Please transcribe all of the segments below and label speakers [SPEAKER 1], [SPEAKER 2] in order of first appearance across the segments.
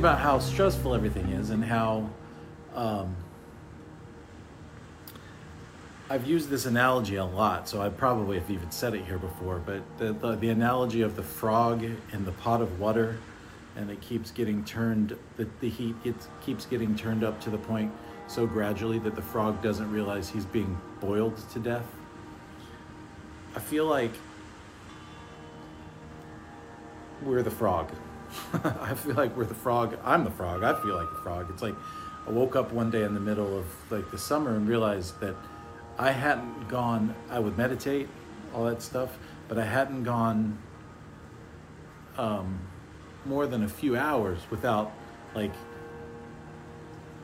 [SPEAKER 1] About how stressful everything is and how um, I've used this analogy a lot, so I probably have even said it here before, but the, the, the analogy of the frog in the pot of water and it keeps getting turned, the, the heat gets, keeps getting turned up to the point so gradually that the frog doesn't realize he's being boiled to death. I feel like we're the frog. I feel like we're the frog. I'm the frog. I feel like the frog. It's like I woke up one day in the middle of like the summer and realized that I hadn't gone. I would meditate, all that stuff, but I hadn't gone um, more than a few hours without like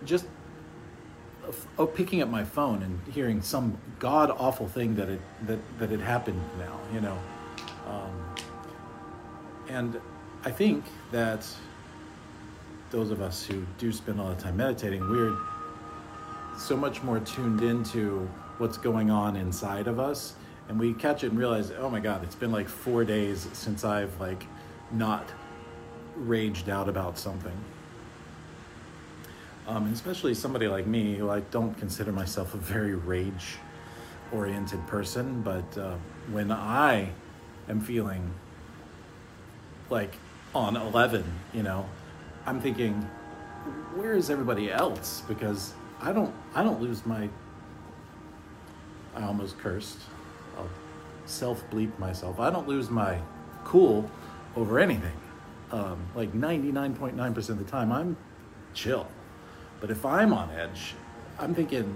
[SPEAKER 1] just oh, picking up my phone and hearing some god awful thing that it that that had happened now. You know, um, and I think that those of us who do spend a lot of time meditating, we're so much more tuned into what's going on inside of us and we catch it and realize oh my god it's been like four days since i've like not raged out about something. Um, especially somebody like me who i don't consider myself a very rage oriented person but uh, when i am feeling like on 11 you know i'm thinking where is everybody else because i don't i don't lose my I almost cursed. I'll self bleep myself. I don't lose my cool over anything. Um, like 99.9% of the time, I'm chill. But if I'm on edge, I'm thinking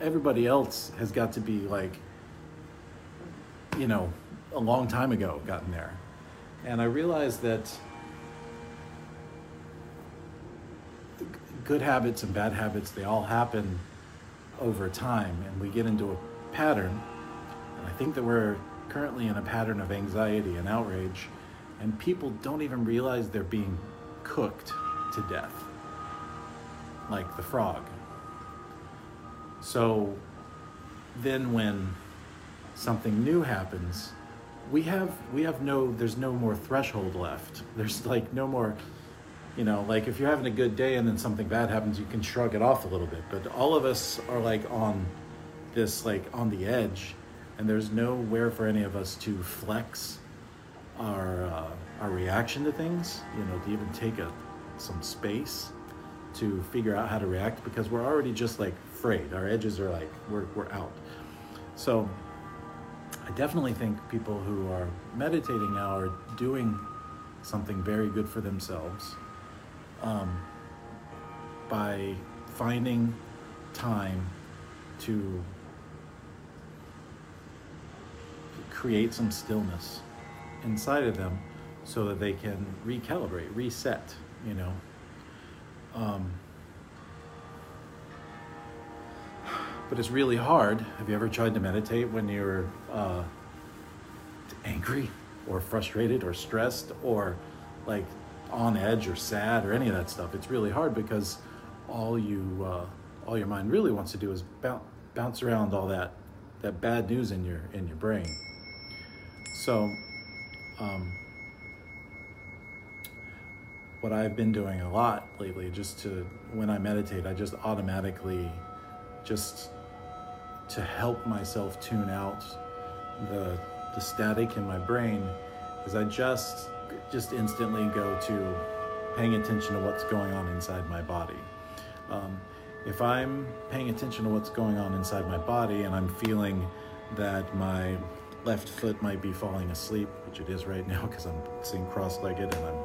[SPEAKER 1] everybody else has got to be like, you know, a long time ago gotten there. And I realized that good habits and bad habits, they all happen over time. And we get into a pattern, and I think that we're currently in a pattern of anxiety and outrage, and people don't even realize they're being cooked to death, like the frog. So then when something new happens, we have we have no there's no more threshold left. There's like no more you know, like if you're having a good day and then something bad happens, you can shrug it off a little bit. But all of us are like on this like on the edge, and there's nowhere for any of us to flex our uh, our reaction to things. You know, to even take a some space to figure out how to react because we're already just like frayed. Our edges are like we're we're out. So I definitely think people who are meditating now are doing something very good for themselves um, by finding time to create some stillness inside of them so that they can recalibrate, reset, you know. Um, but it's really hard. Have you ever tried to meditate when you're uh, angry or frustrated or stressed or like on edge or sad or any of that stuff? It's really hard because all you, uh, all your mind really wants to do is bounce, bounce around all that, that bad news in your in your brain. So, um, what I've been doing a lot lately, just to when I meditate, I just automatically just to help myself tune out the the static in my brain is I just just instantly go to paying attention to what's going on inside my body. Um, if I'm paying attention to what's going on inside my body and I'm feeling that my left foot might be falling asleep, which it is right now because I'm sitting cross-legged and I'm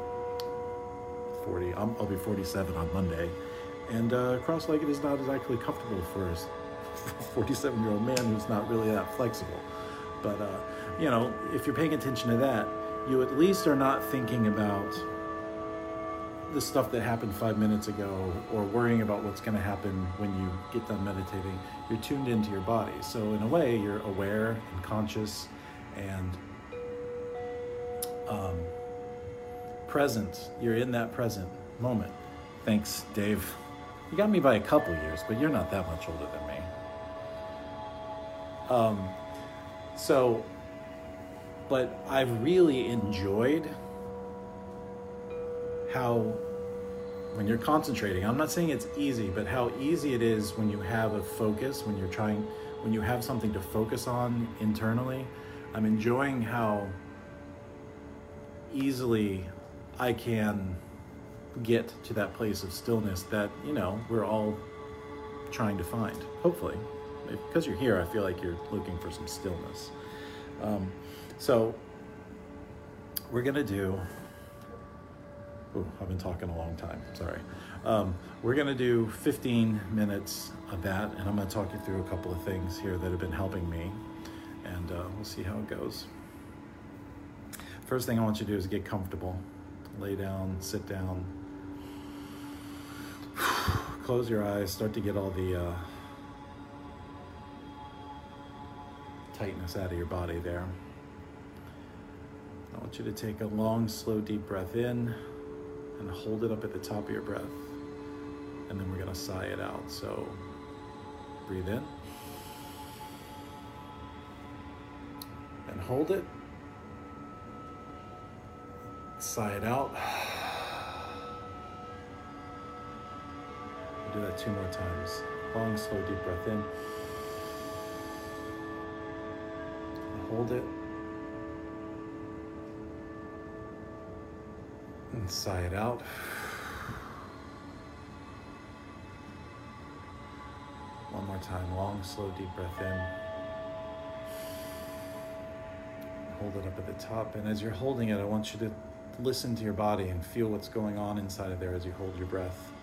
[SPEAKER 1] 40. i will be 47 on Monday, and uh, cross-legged is not exactly comfortable for a 47-year-old man who's not really that flexible. But uh, you know, if you're paying attention to that, you at least are not thinking about the stuff that happened five minutes ago or worrying about what's going to happen when you get done meditating. You're tuned into your body. So, in a way, you're aware and conscious and um, present. You're in that present moment. Thanks, Dave. You got me by a couple years, but you're not that much older than me. Um, so, but I've really enjoyed how when you're concentrating i'm not saying it's easy but how easy it is when you have a focus when you're trying when you have something to focus on internally. I'm enjoying how easily i can get to that place of stillness that you know we're all trying to find hopefully because you're here i feel like you're looking for some stillness um, so we're to do Ooh, I've been talking a long time, sorry. Um, we're to do 15 minutes of that, and I'm to talk you through a couple of things here that have been helping me, and uh, we'll see how it goes. First thing I want you to do is get comfortable. Lay down, sit down, close your eyes, start to get all the uh, tightness out of your body there. I want you to take a long, slow, deep breath in and hold it up at the top of your breath. And then we're going to sigh it out. So breathe in and hold it. Sigh it out. We'll do that two more times. Long, slow, deep breath in. Hold it. And sigh it out. One more time, long, slow, deep breath in. Hold it up at the top. And as you're holding it, I want you to listen to your body and feel what's going on inside of there as you hold your breath.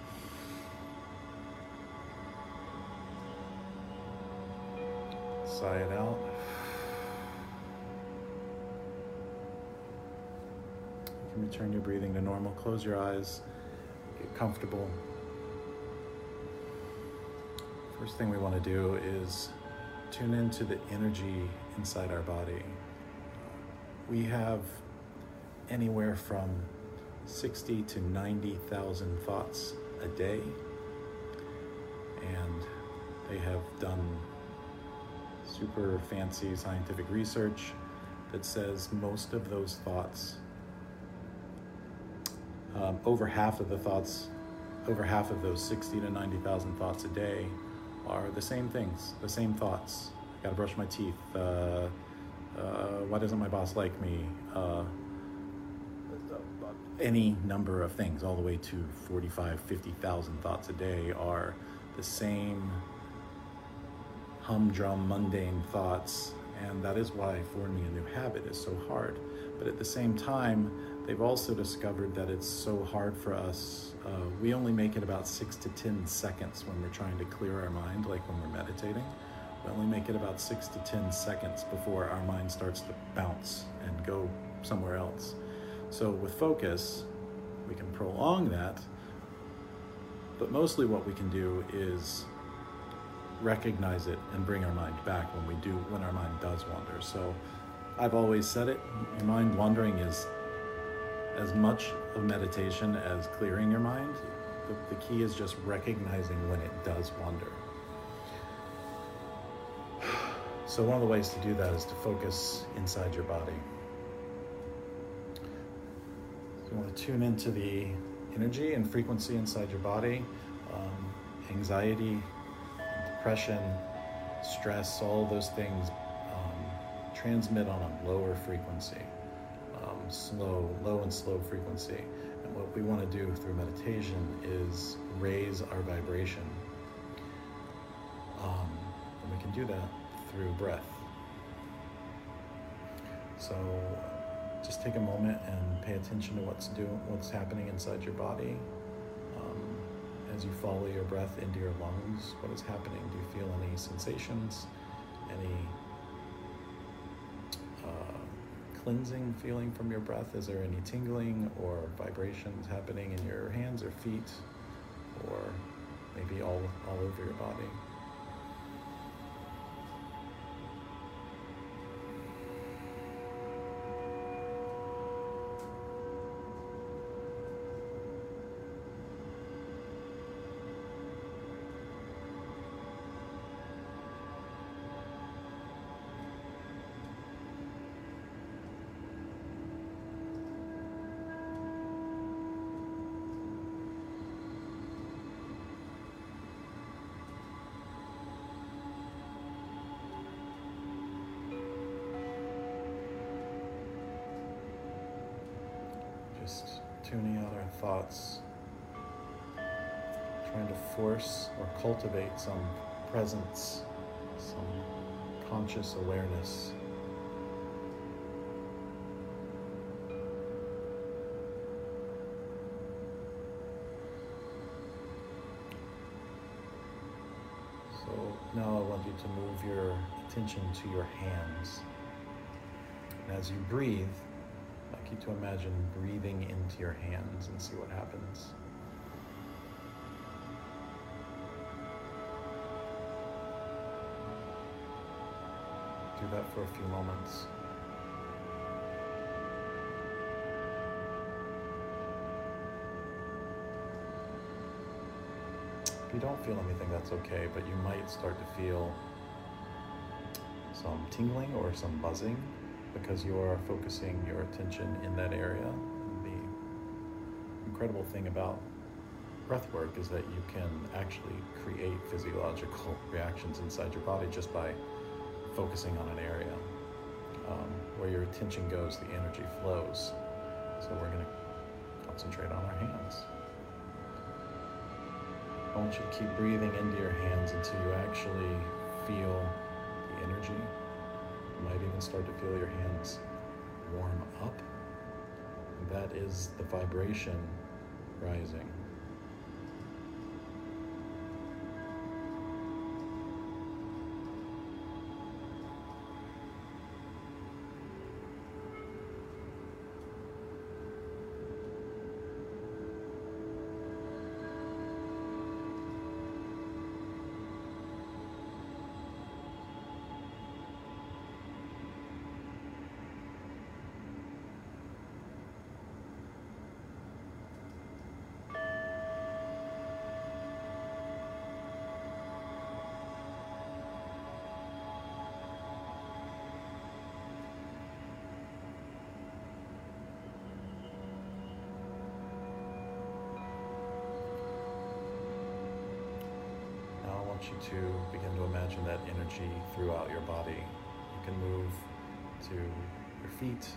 [SPEAKER 1] Sigh it out. Can return your breathing to normal. Close your eyes, get comfortable. First thing we want to do is tune into the energy inside our body. We have anywhere from 60 to 90,000 thoughts a day, and they have done super fancy scientific research that says most of those thoughts um, over half of the thoughts, over half of those 60 to 90,000 thoughts a day are the same things, the same thoughts. I gotta brush my teeth. Uh, uh, why doesn't my boss like me? Uh, any number of things, all the way to 45, 50,000 thoughts a day, are the same humdrum, mundane thoughts. And that is why forming a new habit is so hard. But at the same time, They've also discovered that it's so hard for us. Uh, we only make it about six to 10 seconds when we're trying to clear our mind, like when we're meditating. We only make it about six to 10 seconds before our mind starts to bounce and go somewhere else. So with focus, we can prolong that, but mostly what we can do is recognize it and bring our mind back when we do, when our mind does wander. So I've always said it, mind wandering is as much of meditation as clearing your mind. The, the key is just recognizing when it does wander. So, one of the ways to do that is to focus inside your body. you want to tune into the energy and frequency inside your body, um, anxiety, depression, stress, all those things um, transmit on a lower frequency, slow, low and slow frequency. And what we want to do through meditation is raise our vibration. Um, and we can do that through breath. So just take a moment and pay attention to what's doing, what's happening inside your body. Um, as you follow your breath into your lungs, what is happening? Do you feel any sensations, any cleansing feeling from your breath? Is there any tingling or vibrations happening in your hands or feet, or maybe all all over your body? Tuning out our thoughts, trying to force or cultivate some presence, some conscious awareness. So now I want you to move your attention to your hands. And as you breathe, you to imagine breathing into your hands and see what happens. Do that for a few moments. If you don't feel anything, that's okay, but you might start to feel some tingling or some buzzing because you are focusing your attention in that area. The incredible thing about breath work is that you can actually create physiological reactions inside your body just by focusing on an area. Um, where your attention goes, the energy flows. So we're going to concentrate on our hands. I want you to keep breathing into your hands until you actually feel the energy. Might even start to feel your hands warm up. That is the vibration rising. Want you to begin to imagine that energy throughout your body. You can move to your feet.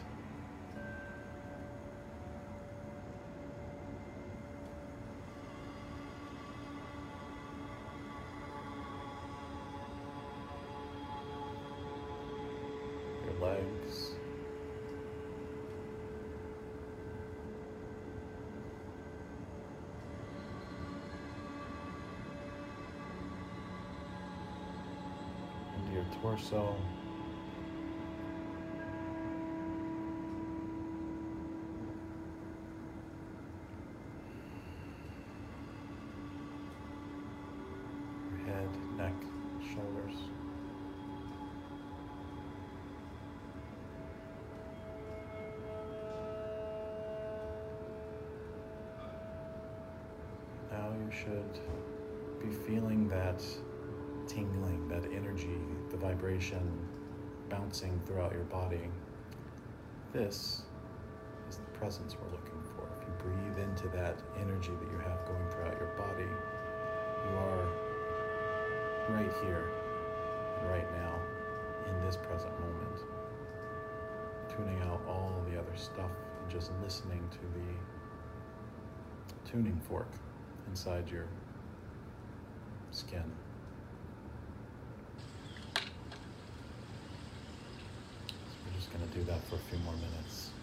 [SPEAKER 1] Your legs. Torso. Your head, neck, shoulders. Now you should be feeling that that energy, the vibration bouncing throughout your body. This is the presence we're looking for. If you breathe into that energy that you have going throughout your body, you are right here, right now, in this present moment. Tuning out all the other stuff and just listening to the tuning fork inside your skin. So we're just going to do that for a few more minutes.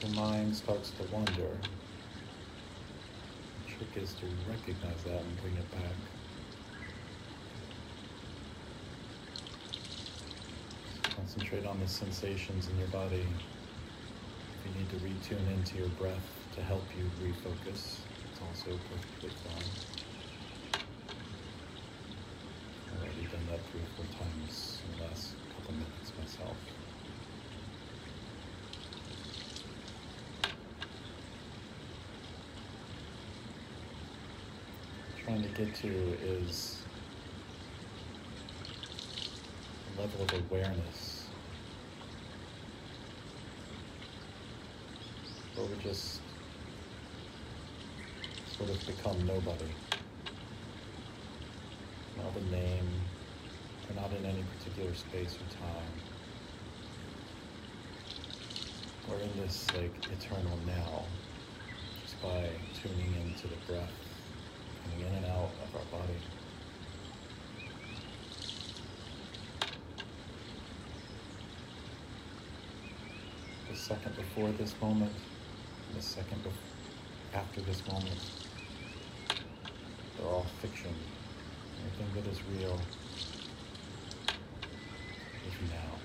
[SPEAKER 1] Your mind starts to wander, the trick is to recognize that and bring it back. Concentrate on the sensations in your body. If you need to retune into your breath to help you refocus, it's also perfectly fine. I've already done that three or four times in the last couple minutes myself. Trying to get to is a level of awareness where we just sort of become nobody. Not a name, we're not in any particular space or time. We're in this like eternal now just by tuning into the breath in and out of our body. The second before this moment, the second after this moment, they're all fiction. Everything that is real is now.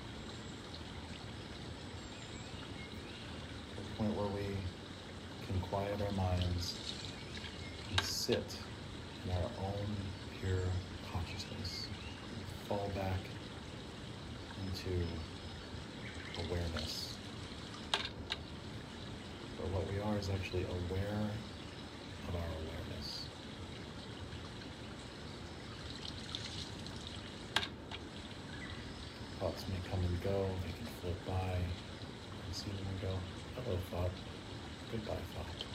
[SPEAKER 1] To the point where we can quiet our minds and sit our own pure consciousness, fall back into awareness. But what we are is actually aware of our awareness. Thoughts may come and go, they can float by, and see them and go, hello thought, goodbye thought.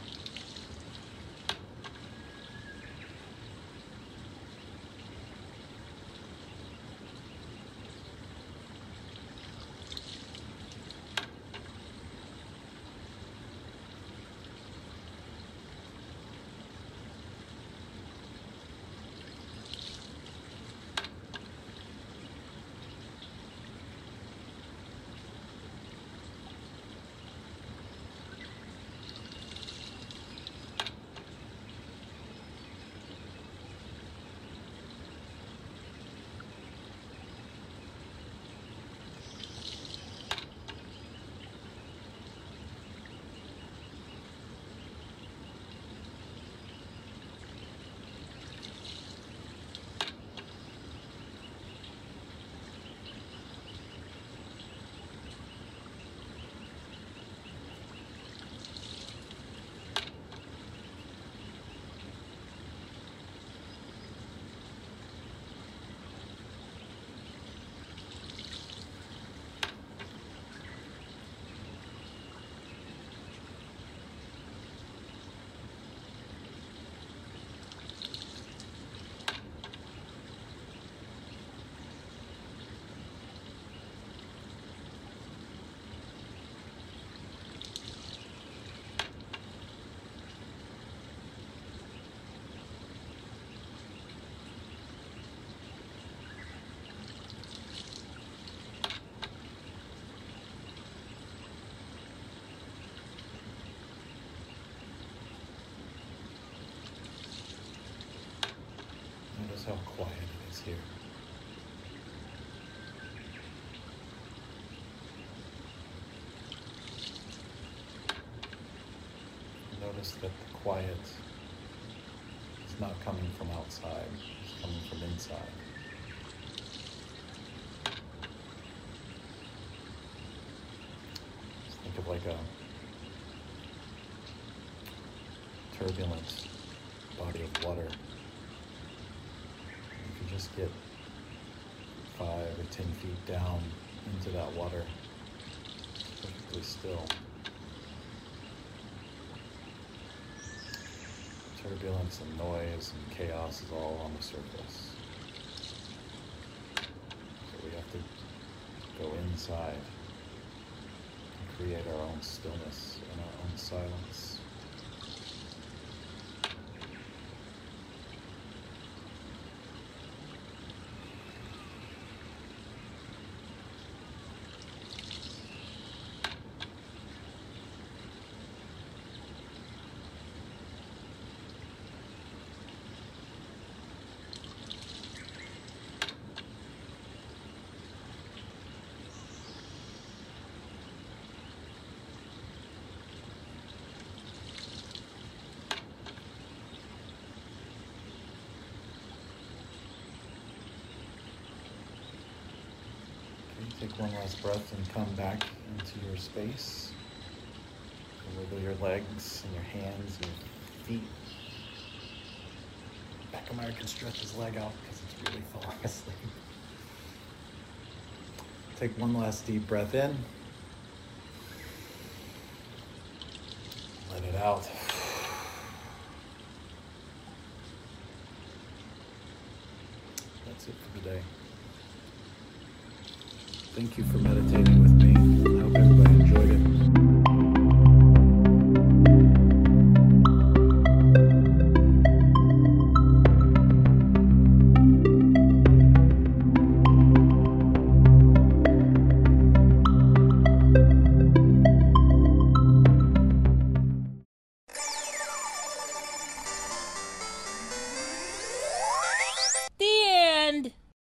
[SPEAKER 1] How quiet it is here. Notice that the quiet is not coming from outside, it's coming from inside. Just think of like a turbulent body of water. Just get five or ten feet down into that water, perfectly still. Turbulence and noise and chaos is all on the surface. So we have to go inside and create our own stillness and our own silence. Take one last breath and come back into your space. Wiggle your legs and your hands and your feet. Beckemeyer can stretch his leg out because it's really falling asleep. Take one last deep breath in. Let it out. That's it for today. Thank you for meditating with me.